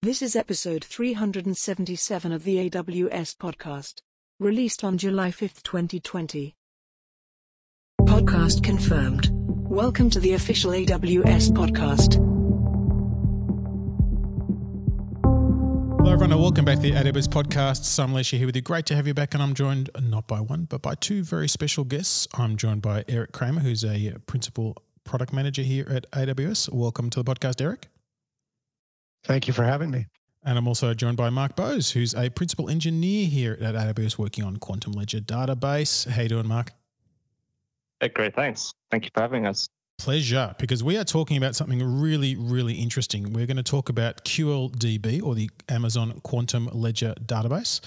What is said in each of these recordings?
This is episode 377 of the AWS podcast, released on July 5, 2020. Podcast confirmed. Welcome to the official AWS podcast. Hello, everyone, and welcome back to the AWS podcast. Simon Elisha here with you. Great to have you back, and I'm joined not by one, but by two very special guests. I'm joined by Eric Kramer, who's a principal product manager here at AWS. Welcome to the podcast, Eric. Thank you for having me. And I'm also joined by Mark Bowes, who's a principal engineer here at AWS working on Quantum Ledger database. How you doing, Mark? Hey, great, thanks. Thank you for having us pleasure because we are talking about something really, really interesting. We're going to talk about QLDB or the Amazon Quantum Ledger Database.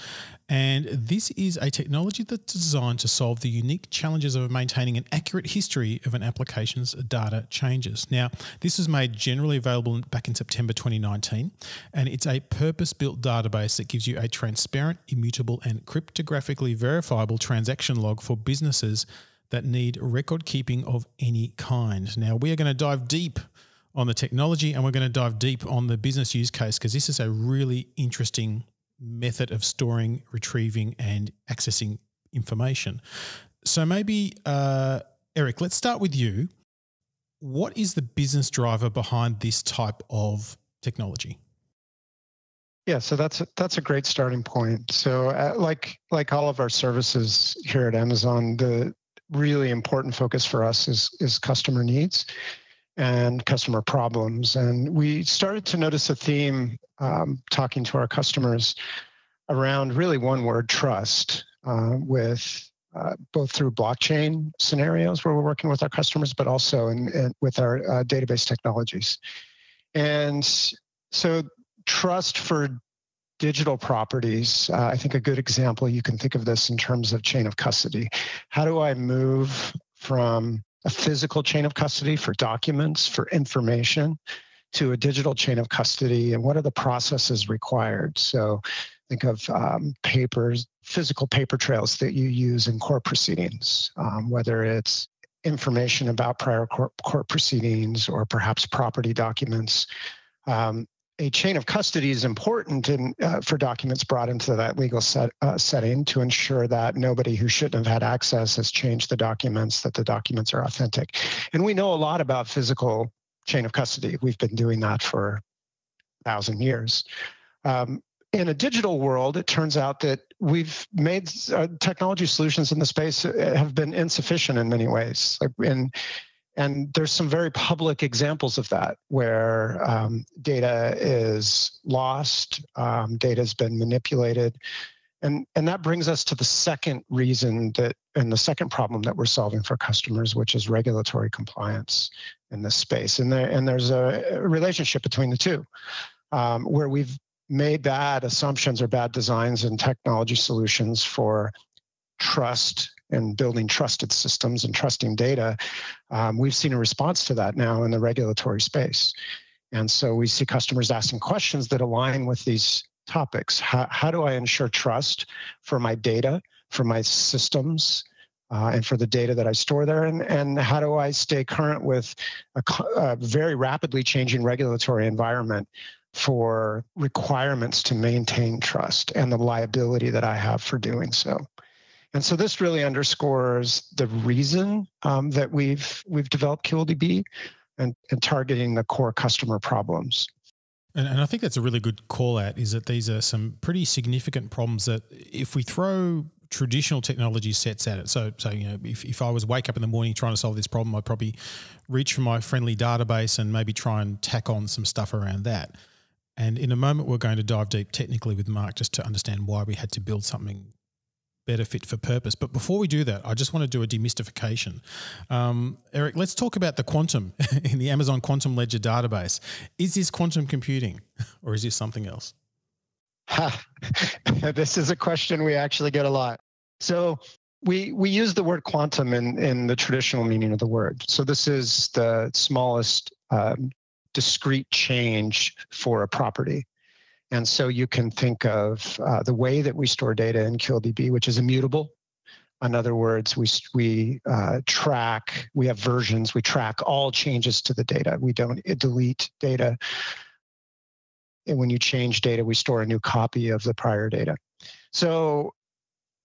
And this is a technology that's designed to solve the unique challenges of maintaining an accurate history of an application's data changes. Now, this was made generally available back in September 2019, and it's a purpose built database that gives you a transparent, immutable, and cryptographically verifiable transaction log for businesses that need record keeping of any kind. Now, we are going to dive deep on the technology and we're going to dive deep on the business use case because this is a really interesting method of storing, retrieving, and accessing information. So, maybe, uh, Eric, let's start with you. What is the business driver behind this type of technology? Yeah, so that's a, that's a great starting point. So, uh, like like all of our services here at Amazon, the really important focus for us is, is customer needs and customer problems. And we started to notice a theme um, talking to our customers around really one word trust uh, with uh, both through blockchain scenarios where we're working with our customers, but also in, in with our uh, database technologies. And so trust for digital properties, uh, I think a good example, you can think of this in terms of chain of custody. How do I move from a physical chain of custody for documents, for information, to a digital chain of custody, and what are the processes required? So think of um, papers, physical paper trails that you use in court proceedings, um, whether it's information about prior court, court proceedings or perhaps property documents. Um, a chain of custody is important in, uh, for documents brought into that legal set, uh, setting to ensure that nobody who shouldn't have had access has changed the documents, that the documents are authentic. And we know a lot about physical chain of custody. We've been doing that for a thousand years. Um, in a digital world, it turns out that we've made uh, technology solutions in the space uh, have been insufficient in many ways. Like in and there's some very public examples of that where um, data is lost, um, data has been manipulated. And, and that brings us to the second reason that, and the second problem that we're solving for customers, which is regulatory compliance in this space. And, there, and there's a relationship between the two, um, where we've made bad assumptions or bad designs and technology solutions for trust and building trusted systems and trusting data, um, we've seen a response to that now in the regulatory space. And so we see customers asking questions that align with these topics. How, how do I ensure trust for my data, for my systems, uh, and for the data that I store there? And, and how do I stay current with a, a very rapidly changing regulatory environment for requirements to maintain trust and the liability that I have for doing so? And so this really underscores the reason um, that we've we've developed QLDB and, and targeting the core customer problems. And, and I think that's a really good call out is that these are some pretty significant problems that if we throw traditional technology sets at it. So, so you know, if, if I was wake up in the morning trying to solve this problem, I'd probably reach for my friendly database and maybe try and tack on some stuff around that. And in a moment, we're going to dive deep technically with Mark just to understand why we had to build something better fit for purpose. But before we do that, I just want to do a demystification. Um, Eric, let's talk about the quantum in the Amazon Quantum Ledger database. Is this quantum computing or is this something else? this is a question we actually get a lot. So we we use the word quantum in in the traditional meaning of the word. So this is the smallest um, discrete change for a property. And so you can think of uh, the way that we store data in QLDB, which is immutable. In other words, we, we uh, track, we have versions, we track all changes to the data. We don't delete data. And when you change data, we store a new copy of the prior data. So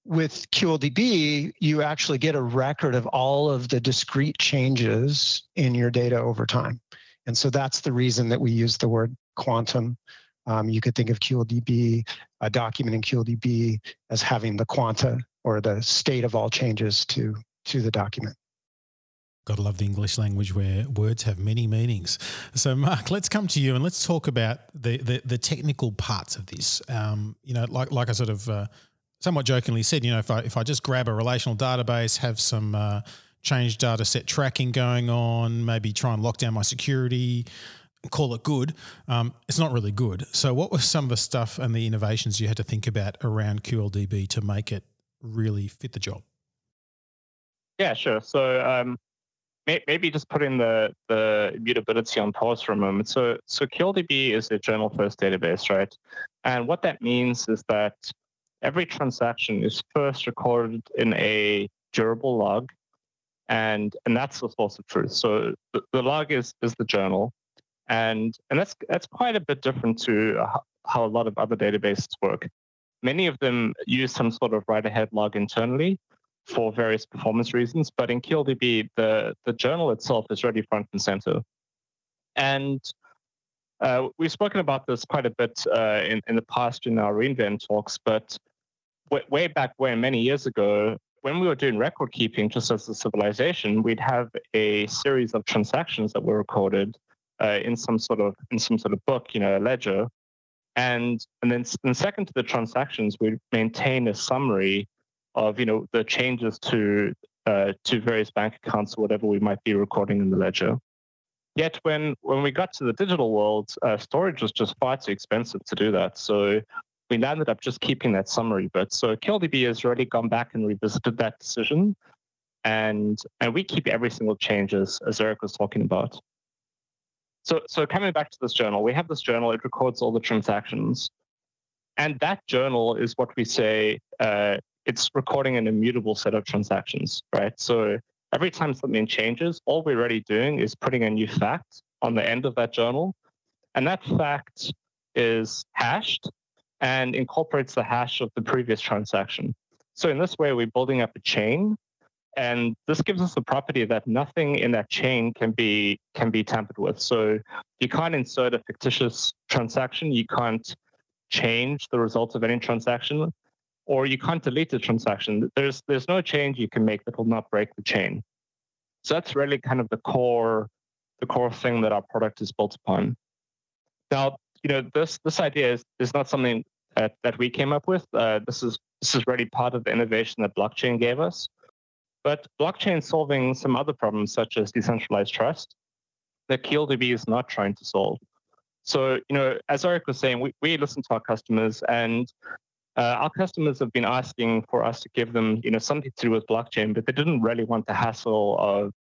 with QLDB, you actually get a record of all of the discrete changes in your data over time. And so that's the reason that we use the word quantum. Um, you could think of QLDB, a document in QLDB, as having the quanta or the state of all changes to, to the document. Gotta love the English language where words have many meanings. So, Mark, let's come to you and let's talk about the the, the technical parts of this. Um, you know, like like I sort of uh, somewhat jokingly said, you know, if I if I just grab a relational database, have some uh, change data set tracking going on, maybe try and lock down my security, call it good, um, it's not really good. So, what was some of the stuff and the innovations you had to think about around QLDB to make it really fit the job? Yeah, sure. So. Um maybe just put in the, the immutability on pause for a moment. So, so QLDB is a journal first database, right? And what that means is that every transaction is first recorded in a durable log, and and that's the source of truth. So the, the log is is the journal, and and that's that's quite a bit different to how a lot of other databases work. Many of them use some sort of write ahead log internally, for various performance reasons. But in QLDB, the, the journal itself is really front and center. And uh, we've spoken about this quite a bit uh, in, in the past in our reInvent talks, but w- way back when, many years ago, when we were doing record keeping just as a civilization, we'd have a series of transactions that were recorded uh, in some sort of in some sort of book, you know, a ledger. And and then and second to the transactions, we'd maintain a summary of you know the changes to uh, to various bank accounts or whatever we might be recording in the ledger. Yet when when we got to the digital world, uh, storage was just far too expensive to do that. So we landed up just keeping that summary But So QLDB has already gone back and revisited that decision, and and we keep every single change as, as Eric was talking about. So so coming back to this journal, we have this journal. It records all the transactions, and that journal is what we say uh, it's recording an immutable set of transactions, right? So every time something changes, all we're really doing is putting a new fact on the end of that journal. And that fact is hashed and incorporates the hash of the previous transaction. So in this way, we're building up a chain. And this gives us the property that nothing in that chain can be can be tampered with. So you can't insert a fictitious transaction. You can't change the results of any transaction or you can't delete the transaction. There's there's no change you can make that will not break the chain. So that's really kind of the core the core thing that our product is built upon. Now, you know, this this idea is, is not something that, that we came up with. Uh, this is this is really part of the innovation that blockchain gave us. But blockchain solving some other problems such as decentralized trust that QLDB is not trying to solve. So, you know, as Eric was saying, we, we listen to our customers and uh, our customers have been asking for us to give them, you know, something to do with blockchain, but they didn't really want the hassle of,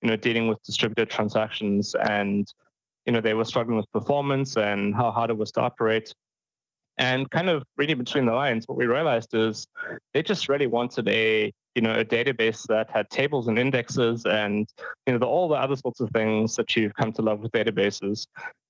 you know, dealing with distributed transactions, and you know, they were struggling with performance and how hard it was to operate. And kind of reading between the lines, what we realized is they just really wanted a, you know, a database that had tables and indexes and you know the, all the other sorts of things that you've come to love with databases.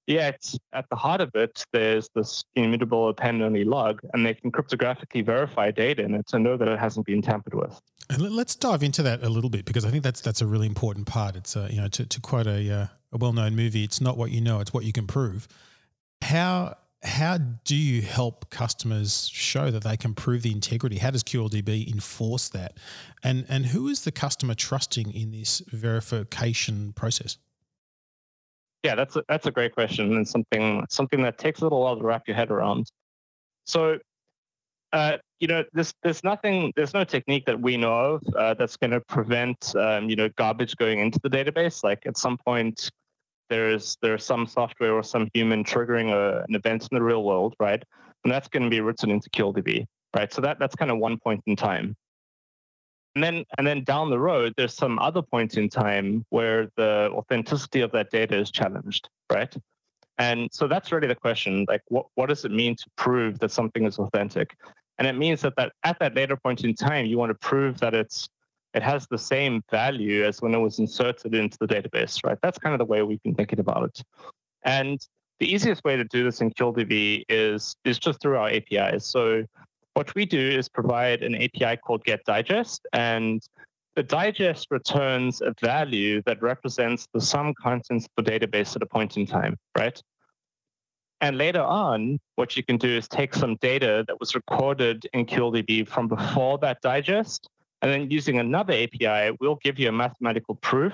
Yet, at the heart of it, there's this immutable append only log, and they can cryptographically verify data in it to know that it hasn't been tampered with. And let's dive into that a little bit because I think that's that's a really important part. It's uh, you know to, to quote a uh, a well known movie, it's not what you know, it's what you can prove. How how do you help customers show that they can prove the integrity? How does QLDB enforce that? And and who is the customer trusting in this verification process? Yeah, that's a, that's a great question and something something that takes a little while to wrap your head around. So, uh, you know, there's there's nothing there's no technique that we know of uh, that's going to prevent um, you know garbage going into the database. Like at some point, there's there's some software or some human triggering a, an event in the real world, right? And that's going to be written into QLDB, right? So that that's kind of one point in time. And then, and then down the road, there's some other point in time where the authenticity of that data is challenged, right? And so that's really the question: like, what what does it mean to prove that something is authentic? And it means that, that at that later point in time, you want to prove that it's it has the same value as when it was inserted into the database, right? That's kind of the way we've been thinking about it. And the easiest way to do this in QLDB is is just through our APIs. So what we do is provide an API called Get Digest, and the digest returns a value that represents the sum contents of the database at a point in time, right? And later on, what you can do is take some data that was recorded in QLDB from before that digest, and then using another API, we'll give you a mathematical proof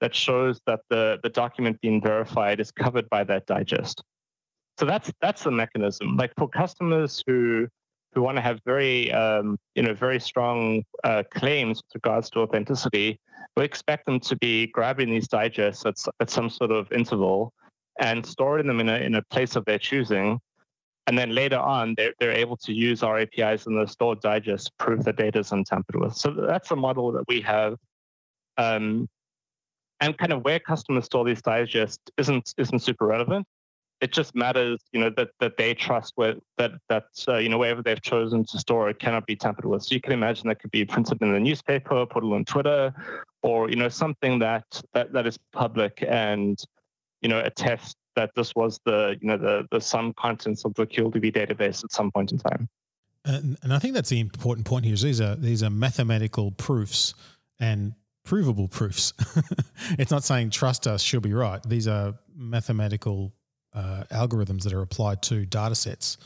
that shows that the, the document being verified is covered by that digest. So that's that's the mechanism. Like for customers who who want to have very um, you know very strong uh, claims with regards to authenticity, we expect them to be grabbing these digests at, at some sort of interval and storing them in a in a place of their choosing. And then later on, they're, they're able to use our APIs in the stored digest to prove the data is untampered with. So that's a model that we have. Um, and kind of where customers store these digests isn't isn't super relevant. It just matters, you know, that that they trust where that that uh, you know wherever they've chosen to store it cannot be tampered with. So you can imagine that could be printed in the newspaper, put it on Twitter, or you know something that that that is public and you know attest that this was the you know the the sum contents of the QLDB database at some point in time. And, and I think that's the important point here. Is these are these are mathematical proofs and provable proofs. it's not saying trust us, she'll be right. These are mathematical uh, algorithms that are applied to data sets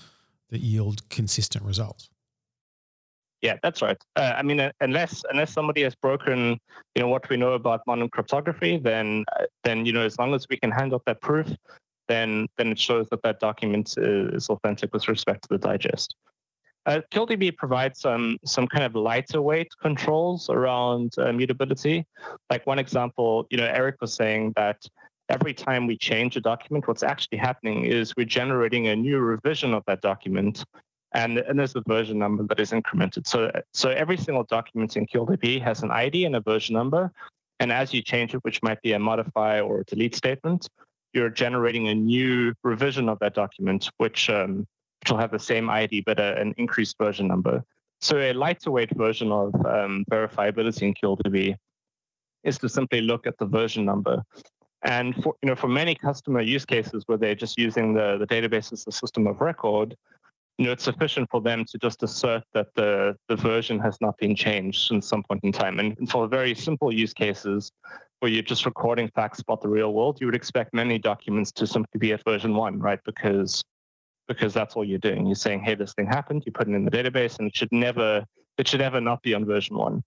that yield consistent results. Yeah, that's right. Uh, I mean, uh, unless unless somebody has broken, you know, what we know about modern cryptography, then uh, then you know, as long as we can hand out that proof, then then it shows that that document is authentic with respect to the digest. Uh, QLDB provides some some kind of lighter weight controls around uh, mutability. Like one example, you know, Eric was saying that every time we change a document, what's actually happening is we're generating a new revision of that document, and, and there's a version number that is incremented. So so every single document in QLDB has an ID and a version number, and as you change it, which might be a modify or a delete statement, you're generating a new revision of that document, which um, which will have the same ID but a, an increased version number. So a lighter weight version of um, verifiability in QLDB is to simply look at the version number. And for you know, for many customer use cases where they're just using the, the database as a system of record, you know, it's sufficient for them to just assert that the, the version has not been changed since some point in time. And, for very simple use cases where you're just recording facts about the real world, you would expect many documents to simply be at version one, right? Because because that's all you're doing. You're saying, hey, this thing happened, you put it in the database, and it should never it should ever not be on version one.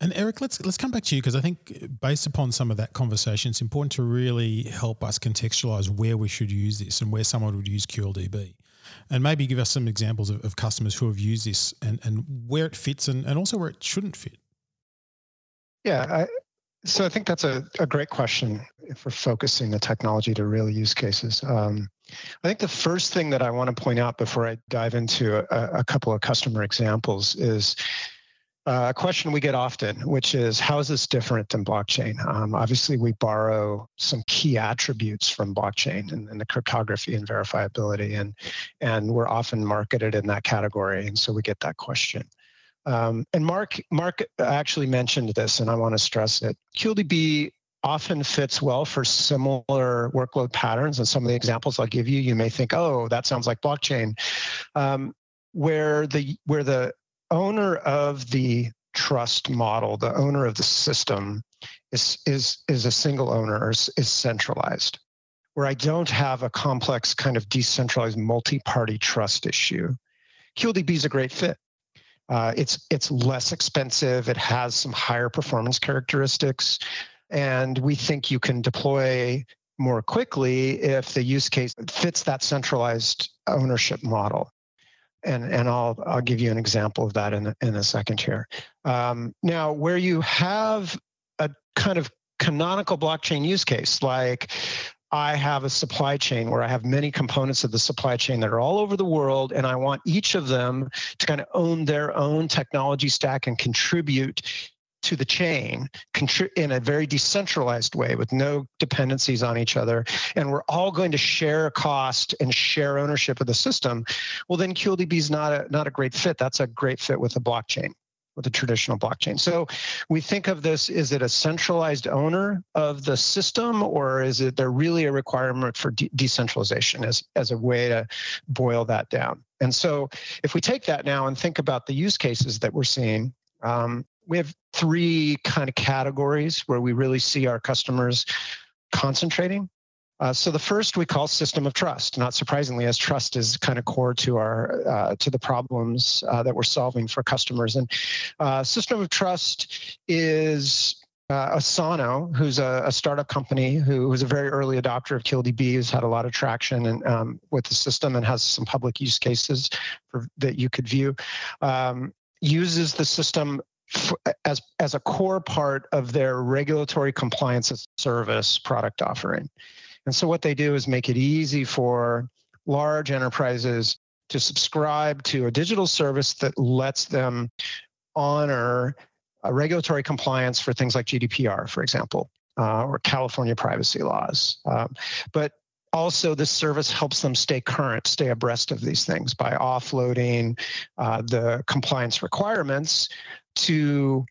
And Eric, let's let's come back to you because I think based upon some of that conversation, it's important to really help us contextualize where we should use this and where someone would use QLDB. And maybe give us some examples of, of customers who have used this and, and where it fits and, and also where it shouldn't fit. Yeah, I, so I think that's a, a great question for focusing the technology to real use cases. Um, I think the first thing that I want to point out before I dive into a, a couple of customer examples is a question we get often, which is how is this different than blockchain? Um, obviously, we borrow some key attributes from blockchain and, and, the cryptography and verifiability, and and we're often marketed in that category, and so we get that question. Um, and Mark, Mark actually mentioned this, and I want to stress it. QLDB often fits well for similar workload patterns. And some of the examples I'll give you, you may think, oh, that sounds like blockchain, um, where the where the owner of the trust model, the owner of the system, is is is a single owner or is, is centralized. Where I don't have a complex kind of decentralized multi-party trust issue. QLDB is a great fit uh, it's it's less expensive. It has some higher performance characteristics, and we think you can deploy more quickly if the use case fits that centralized ownership model. And and I'll I'll give you an example of that in in a second here. Um, now, where you have a kind of canonical blockchain use case like I have a supply chain where I have many components of the supply chain that are all over the world, and I want each of them to kind of own their own technology stack and contribute to the chain in a very decentralized way with no dependencies on each other and we're all going to share cost and share ownership of the system well then qldb is not a not a great fit that's a great fit with a blockchain with a traditional blockchain. So we think of this, is it a centralized owner of the system or is it there really a requirement for de decentralization as, as a way to boil that down? And so if we take that now and think about the use cases that we're seeing, um, we have three kind of categories where we really see our customers concentrating. Uh, so the first we call system of trust. Not surprisingly, as trust is kind of core to our uh, to the problems uh, that we're solving for customers. And uh, system of trust is uh, Osano, who's a, a, startup company who was a very early adopter of QLDB, has had a lot of traction and, um, with the system and has some public use cases for, that you could view. Um, uses the system as as a core part of their regulatory compliance service product offering. And so what they do is make it easy for large enterprises to subscribe to a digital service that lets them honor regulatory compliance for things like GDPR, for example, uh, or California privacy laws. Um, but also, this service helps them stay current, stay abreast of these things by offloading uh, the compliance requirements to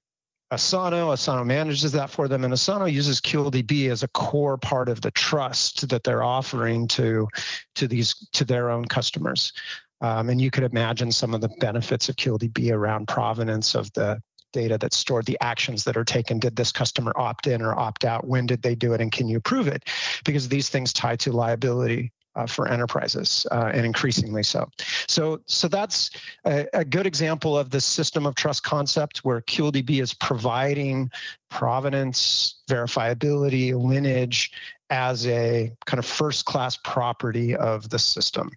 Osano. Osano manages that for them, and Osano uses QLDB as a core part of the trust that they're offering to to these to their own customers. Um, and you could imagine some of the benefits of QLDB around provenance of the data that's stored, the actions that are taken. Did this customer opt in or opt out? When did they do it? And can you prove it? Because these things tie to liability for enterprises uh, and increasingly so. So, so that's a, a, good example of the system of trust concept where QLDB is providing provenance, verifiability, lineage as a kind of first class property of the system.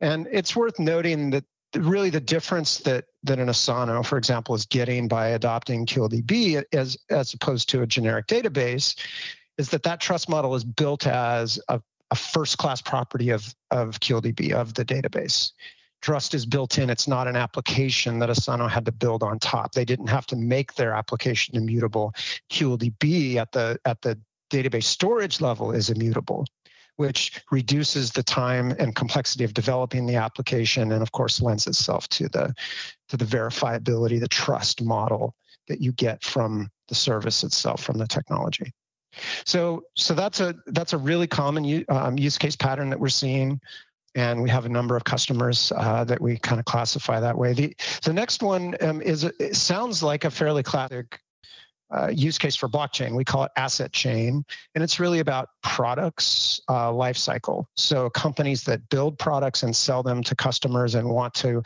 And it's worth noting that really the difference that that an Osano, for example, is getting by adopting QLDB as as opposed to a generic database is that that trust model is built as a a first class property of, of QLDB, of the database. Trust is built in. It's not an application that Osano had to build on top. They didn't have to make their application immutable. QLDB at the at the database storage level is immutable, which reduces the time and complexity of developing the application, and of course lends itself to the to the verifiability, the trust model that you get from the service itself, from the technology. So, so that's a that's a really common um, use case pattern that we're seeing, and we have a number of customers uh, that we kind of classify that way. The the next one um, is it sounds like a fairly classic uh, use case for blockchain. We call it asset chain, and it's really about products uh, life cycle. So companies that build products and sell them to customers and want to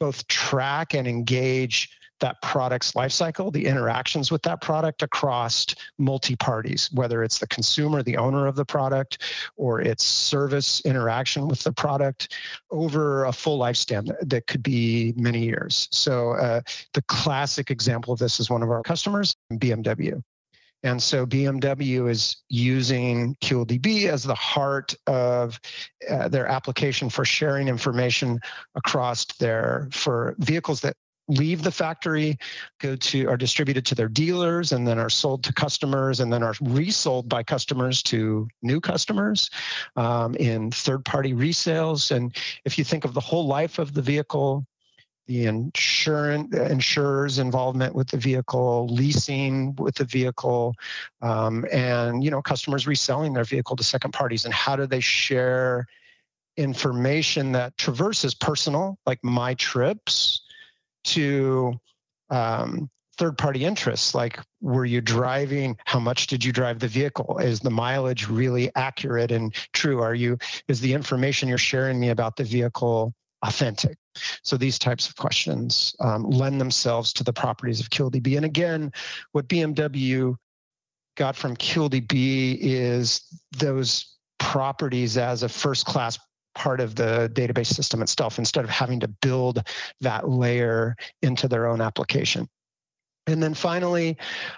both track and engage that product's lifecycle, the interactions with that product across multi parties, whether it's the consumer, the owner of the product, or its service interaction with the product over a full lifespan that could be many years. So, uh, the classic example of this is one of our customers, BMW. And so BMW is using QLDB as the heart of uh, their application for sharing information across their for vehicles that leave the factory, go to are distributed to their dealers, and then are sold to customers, and then are resold by customers to new customers um, in third-party resales. And if you think of the whole life of the vehicle, the insurance insurers involvement with the vehicle leasing with the vehicle um, and you know customers reselling their vehicle to second parties and how do they share information that traverses personal like my trips to um, third party interests like were you driving? How much did you drive the vehicle? Is the mileage really accurate and true? Are you is the information you're sharing me about the vehicle authentic? So these types of questions um, lend themselves to the properties of QLDB and again what bmw got from QLDB is those properties as a first class part of the database system itself instead of having to build that layer into their own application. And then finally,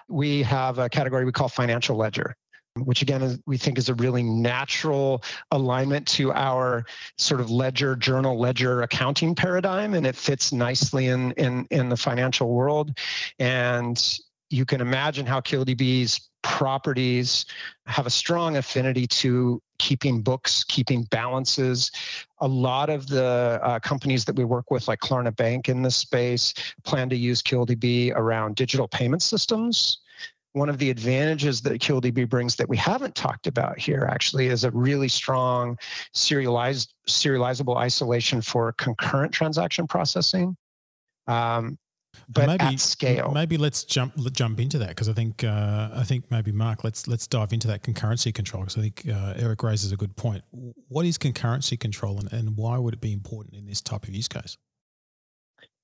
we have a category we call financial ledger which again is, we think is a really natural alignment to our sort of ledger journal ledger accounting paradigm and it fits nicely in in in the financial world and you can imagine how QLDB's properties have a strong affinity to keeping books, keeping balances. A lot of the uh, companies that we work with, like Klarna Bank in this space, plan to use QLDB around digital payment systems. One of the advantages that QLDB brings that we haven't talked about here actually is a really strong serialized, serializable isolation for concurrent transaction processing. Um, but maybe, at scale. Maybe let's jump jump into that because I think uh, I think maybe Mark, let's let's dive into that concurrency control because I think uh, Eric raises a good point. What is concurrency control and, and why would it be important in this type of use case?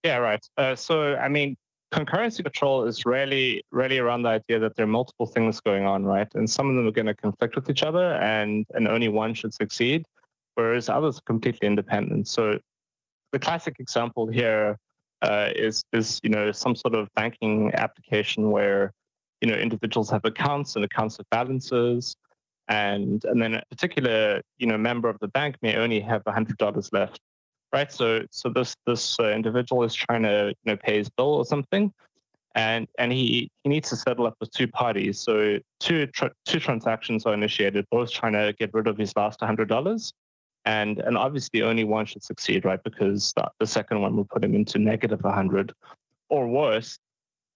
Yeah, right. Uh, so I mean, concurrency control is really really around the idea that there are multiple things going on, right? And some of them are going to conflict with each other, and and only one should succeed, whereas others are completely independent. So the classic example here uh, is is you know some sort of banking application where you know individuals have accounts and accounts of balances, and and then a particular you know member of the bank may only have hundred dollars left, right? So so this this uh, individual is trying to you know pay his bill or something, and and he he needs to settle up with two parties. So two tra- two transactions are initiated, both trying to get rid of his last hundred dollars and and obviously only one should succeed, right? Because the, the second one will put him into negative 100, or worse,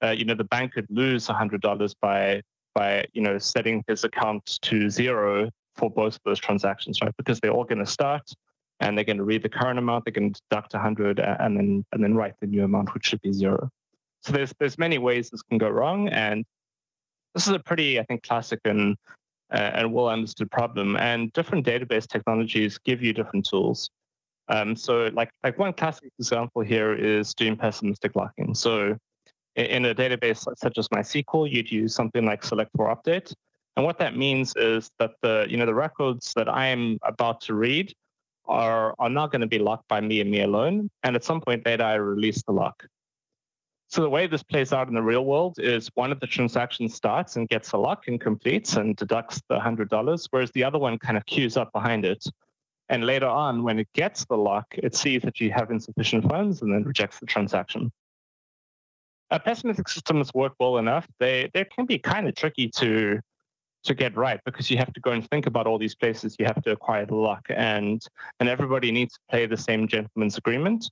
uh, you know, the bank could lose $100 by by you know setting his account to zero for both of those transactions, right? Because they're all going to start and they're going to read the current amount, they're going to deduct 100, and then and then write the new amount, which should be zero. So there's there's many ways this can go wrong, and this is a pretty I think classic and uh, and well understood problem. And different database technologies give you different tools. Um, so, like like one classic example here is doing pessimistic locking. So, in a database such as MySQL, you'd use something like select for update. And what that means is that the you know the records that I am about to read are are not going to be locked by me and me alone. And at some point later, I release the lock. So the way this plays out in the real world is one of the transactions starts and gets a lock and completes and deducts the $100, whereas the other one kind of queues up behind it. And later on, when it gets the lock, it sees that you have insufficient funds and then rejects the transaction. Uh, pessimistic systems work well enough. They they can be kind of tricky to to get right because you have to go and think about all these places you have to acquire the lock and and everybody needs to play the same gentleman's agreement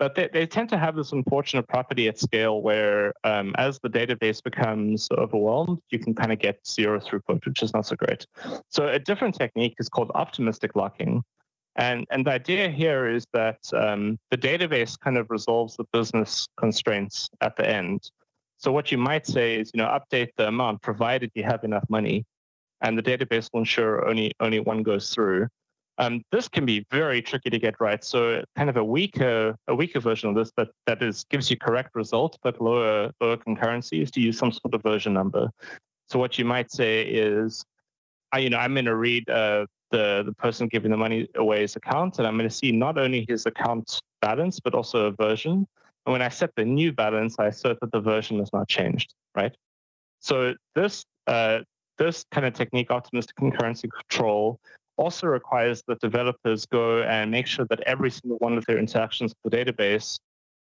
but they, they tend to have this unfortunate property at scale where um, as the database becomes overwhelmed, you can kind of get zero throughput, which is not so great. So a different technique is called optimistic locking. And, and the idea here is that um, the database kind of resolves the business constraints at the end. So what you might say is, you know, update the amount provided you have enough money, and the database will ensure only only one goes through. Um, this can be very tricky to get right. So kind of a weaker a weaker version of this that that is gives you correct results but lower lower concurrency is to use some sort of version number. So what you might say is, I you know I'm going to read uh, the the person giving the money away's account and I'm going to see not only his account balance but also a version. And when I set the new balance, I assert that the version has not changed. Right. So this uh, this kind of technique, optimistic concurrency control, also requires that developers go and make sure that every single one of their interactions with the database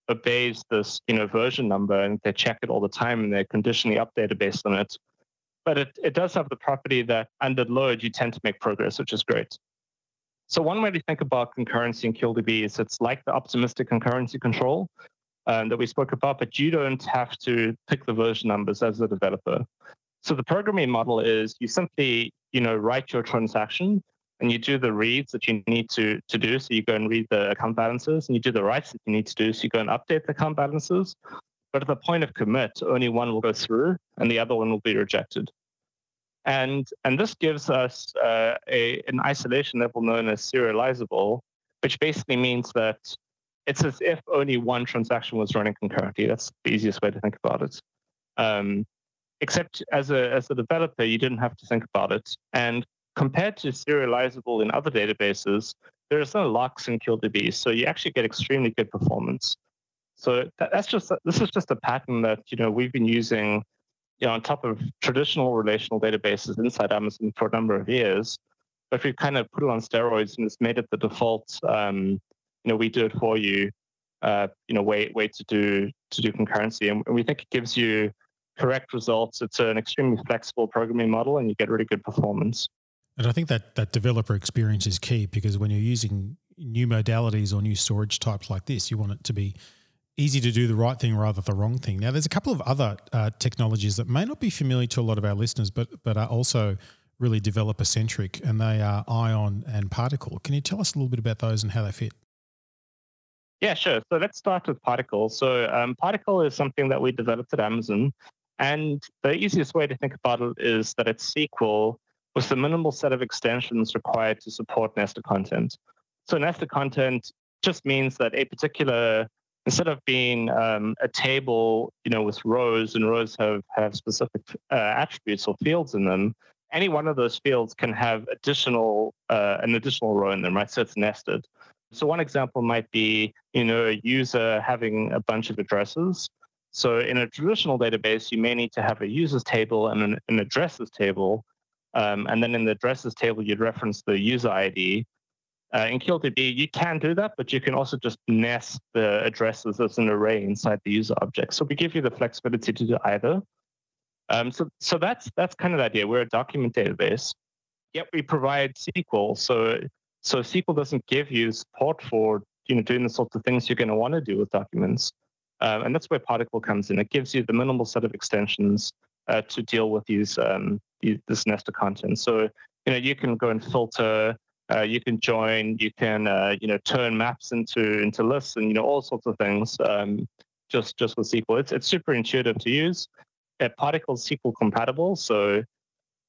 obeys this you know version number and they check it all the time and they conditionally update based on it but it, it does have the property that under load you tend to make progress which is great so one way to think about concurrency in QLDB is it's like the optimistic concurrency control um, that we spoke about, but you don't have to pick the version numbers as a developer. So the programming model is you simply, you know, write your transaction and you do the reads that you need to, to do. So you go and read the account balances and you do the writes that you need to do. So you go and update the account balances. But at the point of commit, only one will go through and the other one will be rejected. And, and this gives us uh, a, an isolation level known as serializable, which basically means that it's as if only one transaction was running concurrently. That's the easiest way to think about it. Um, except as a, as a developer, you didn't have to think about it. And compared to serializable in other databases, there is no locks in QLDB, so you actually get extremely good performance. So that's just this is just a pattern that you know we've been using, you know, on top of traditional relational databases inside Amazon for a number of years, but we've kind of put it on steroids and it's made it the default. Um, you know, we do it for you. Uh, you know, way way to do to do concurrency, and we think it gives you correct results. It's an extremely flexible programming model, and you get really good performance. And I think that that developer experience is key because when you're using new modalities or new storage types like this, you want it to be easy to do the right thing rather than the wrong thing. Now, there's a couple of other uh, technologies that may not be familiar to a lot of our listeners, but but are also really developer centric, and they are ion and PartiQL. Can you tell us a little bit about those and how they fit? Yeah, sure. So let's start with PartiQL. So um, PartiQL is something that we developed at Amazon, and the easiest way to think about it is that it's SQL with the minimal set of extensions required to support nested content. So nested content just means that a particular instead of being um, a table, you know, with rows and rows have have specific uh, attributes or fields in them, any one of those fields can have additional uh, an additional row in them, right? So it's nested. So one example might be, you know, a user having a bunch of addresses. So in a traditional database, you may need to have a users table and an, an addresses table. Um, and then in the addresses table, you'd reference the user ID. Uh, in QLDB, you can do that, but you can also just nest the addresses as an array inside the user object. So we give you the flexibility to do either. Um, so, so that's that's kind of the idea. We're a document database, yet we provide SQL. So, so SQL doesn't give you support for you know doing the sorts of things you're going to want to do with documents, um, and that's where PartiQL comes in. It gives you the minimal set of extensions uh, to deal with these, um, this nested content. So, you know, you can go and filter. Uh, you can join. You can uh, you know turn maps into into lists and you know all sorts of things. Um, just just with SQL, it's it's super intuitive to use uh, PartiQL SQL compatible. So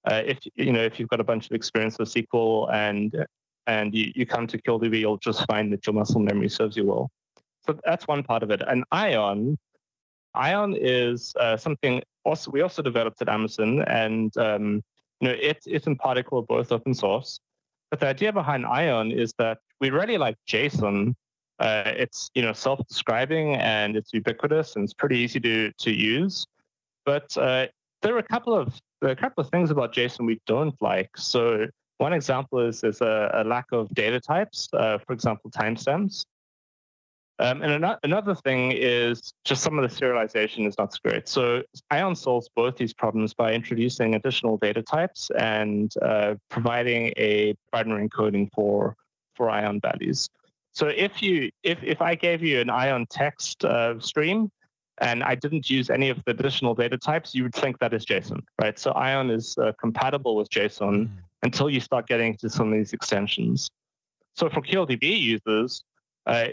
uh, if you know if you've got a bunch of experience with SQL and and you, you come to QLDB, you'll just find that your muscle memory serves you well. So that's one part of it. And Ion, Ion is uh, something also we also developed at Amazon, and um, you know it it and PartiQL are both open source. But the idea behind Ion is that we really like JSON. Uh, it's you know self-describing and it's ubiquitous and it's pretty easy to to use. But uh, there are a couple of there are a couple of things about JSON we don't like. So one example is there's a, a lack of data types, uh, for example, timestamps. Um, and an- another thing is just some of the serialization is not so great. So Ion solves both these problems by introducing additional data types and uh, providing a binary encoding for for Ion values. So if you if if I gave you an Ion text uh, stream, and I didn't use any of the additional data types, you would think that is JSON, right? So Ion is uh, compatible with JSON mm. until you start getting to some of these extensions. So for QLDB users, uh,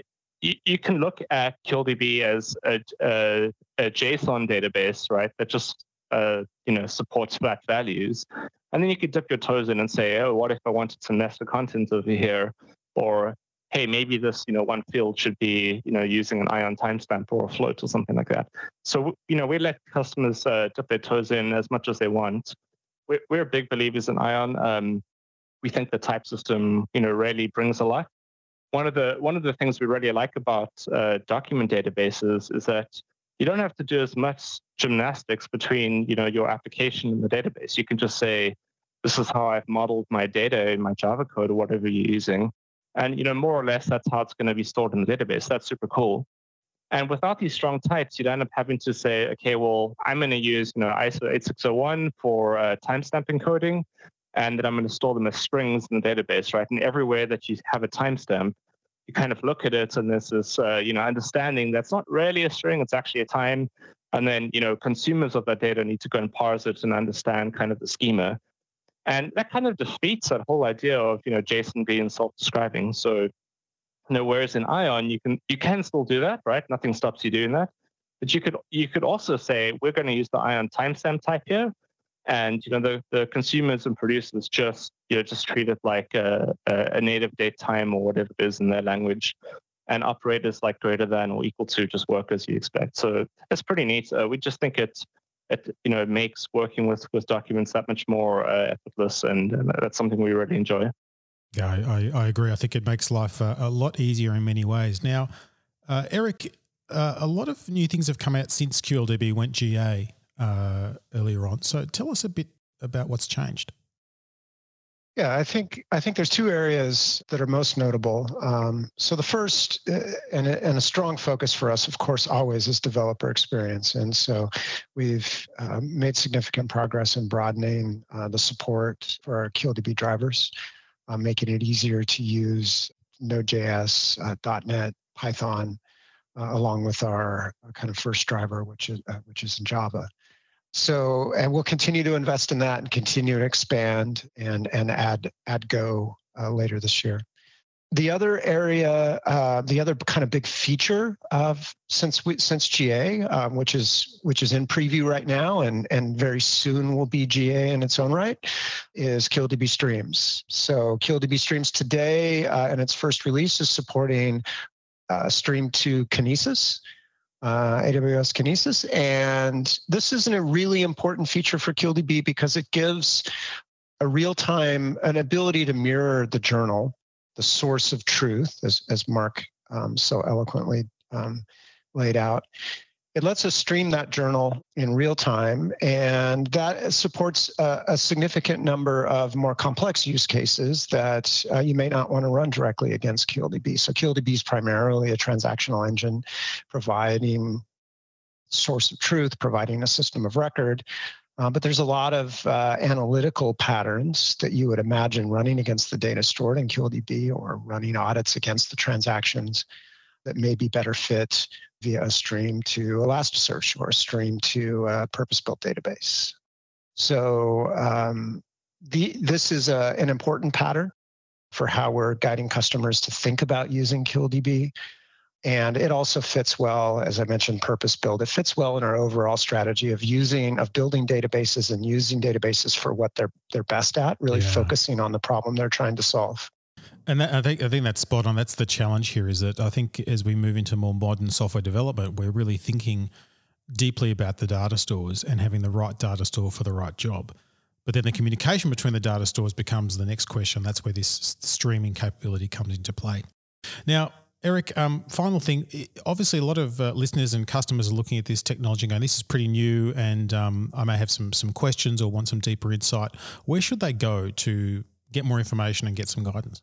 you, can look at QLDB as a, a, a JSON database, right? That just uh, you know supports flat values, and then you could dip your toes in and say, oh, what if I wanted some nested content over here, or hey, maybe this, you know, one field should be, you know, using an ion timestamp or a float or something like that. So, you know, we let customers uh, dip their toes in as much as they want. We're, we're big believers in ion. Um, we think the type system, you know, really brings a lot. One of the one of the things we really like about uh, document databases is that you don't have to do as much gymnastics between, you know, your application and the database. You can just say, this is how I've modeled my data in my Java code or whatever you're using and you know, more or less, that's how it's going to be stored in the database. That's super cool. And without these strong types, you'd end up having to say, okay, well, I'm going to use you know ISO 8601 for uh, timestamp encoding, and then I'm going to store them as strings in the database, right? And everywhere that you have a timestamp, you kind of look at it, and there's this uh, you know understanding that's not really a string; it's actually a time. And then you know consumers of that data need to go and parse it and understand kind of the schema. And that kind of defeats that whole idea of, you know, JSON being self-describing. So, you know, whereas in Ion, you can you can still do that, right? Nothing stops you doing that. But you could you could also say, we're going to use the Ion timestamp type here. And you know, the, the consumers and producers just you know just treat it like a, a native date time or whatever it is in their language. And operators like greater than or equal to just work as you expect. So it's pretty neat. Uh, we just think it's it you know it makes working with with documents that much more uh, effortless, and, and, that's something we really enjoy. Yeah, I, I agree. I think it makes life uh, a lot easier in many ways. Now, uh, Eric, uh, a lot of new things have come out since QLDB went GA uh, earlier on. So tell us a bit about what's changed. Yeah, I think I think there's two areas that are most notable. Um, so the first, uh, and a, and a strong focus for us, of course, always is developer experience, and so we've uh, made significant progress in broadening uh, the support for our QLDB drivers, uh, making it easier to use Node.js, uh, .NET, Python, uh, along with our kind of first driver, which is which is in Java. So, and we'll continue to invest in that and continue to expand and and add add Go uh, later this year. The other area, uh, the other kind of big feature of since we since GA, um, which is which is in preview right now and and very soon will be GA in its own right, is QLDB Streams. So QLDB Streams today uh, in its first release is supporting uh, Stream to Kinesis uh, AWS Kinesis. And this is a really important feature for QLDB because it gives a real time, an ability to mirror the journal, the source of truth, as, as Mark um, so eloquently um, laid out it lets us stream that journal in real time, and that supports a, a significant number of more complex use cases that uh, you may not want to run directly against QLDB. So QLDB is primarily a transactional engine providing source of truth, providing a system of record. Uh, but there's a lot of uh, analytical patterns that you would imagine running against the data stored in QLDB or running audits against the transactions that may be better fit via a stream to Elasticsearch or a stream to a purpose-built database. So um, the, this is a, an important pattern for how we're guiding customers to think about using QLDB. And it also fits well, as I mentioned, purpose built. It fits well in our overall strategy of using, of building databases and using databases for what they're they're best at, really yeah. focusing on the problem they're trying to solve. And that, I think I think that's spot on. That's the challenge here. Is that I think as we move into more modern software development, we're really thinking deeply about the data stores and having the right data store for the right job. But then the communication between the data stores becomes the next question. That's where this streaming capability comes into play. Now, Eric, um, final thing. Obviously, a lot of uh, listeners and customers are looking at this technology and going, "This is pretty new," and um, I may have some some questions or want some deeper insight. Where should they go to get more information and get some guidance?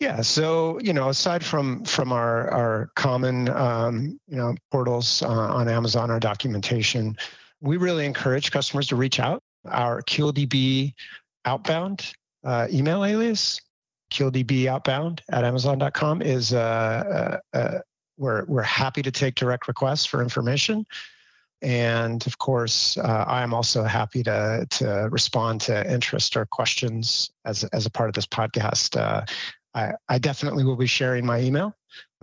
Yeah, so you know, aside from from our our common um, you know portals uh, on Amazon, our documentation, we really encourage customers to reach out. Our QLDB outbound uh, email alias, QLDB outbound at Amazon.com is uh, uh, uh, we're we're happy to take direct requests for information. And of course, uh, I am also happy to, to respond to interest or questions as, as a part of this podcast. Uh, I, I definitely will be sharing my email,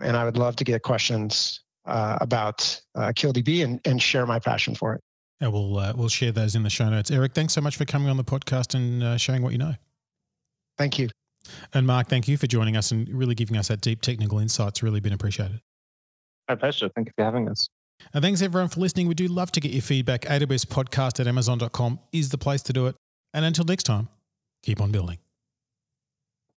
and I would love to get questions uh, about uh, QLDB and, and share my passion for it. Yeah, we'll, uh, we'll share those in the show notes. Eric, thanks so much for coming on the podcast and uh, sharing what you know. Thank you. And Mark, thank you for joining us and really giving us that deep technical insights. Really been appreciated. My pleasure. Thank you for having us. And thanks everyone for listening. We do love to get your feedback. AWS podcast at amazon.com is the place to do it. And until next time, keep on building.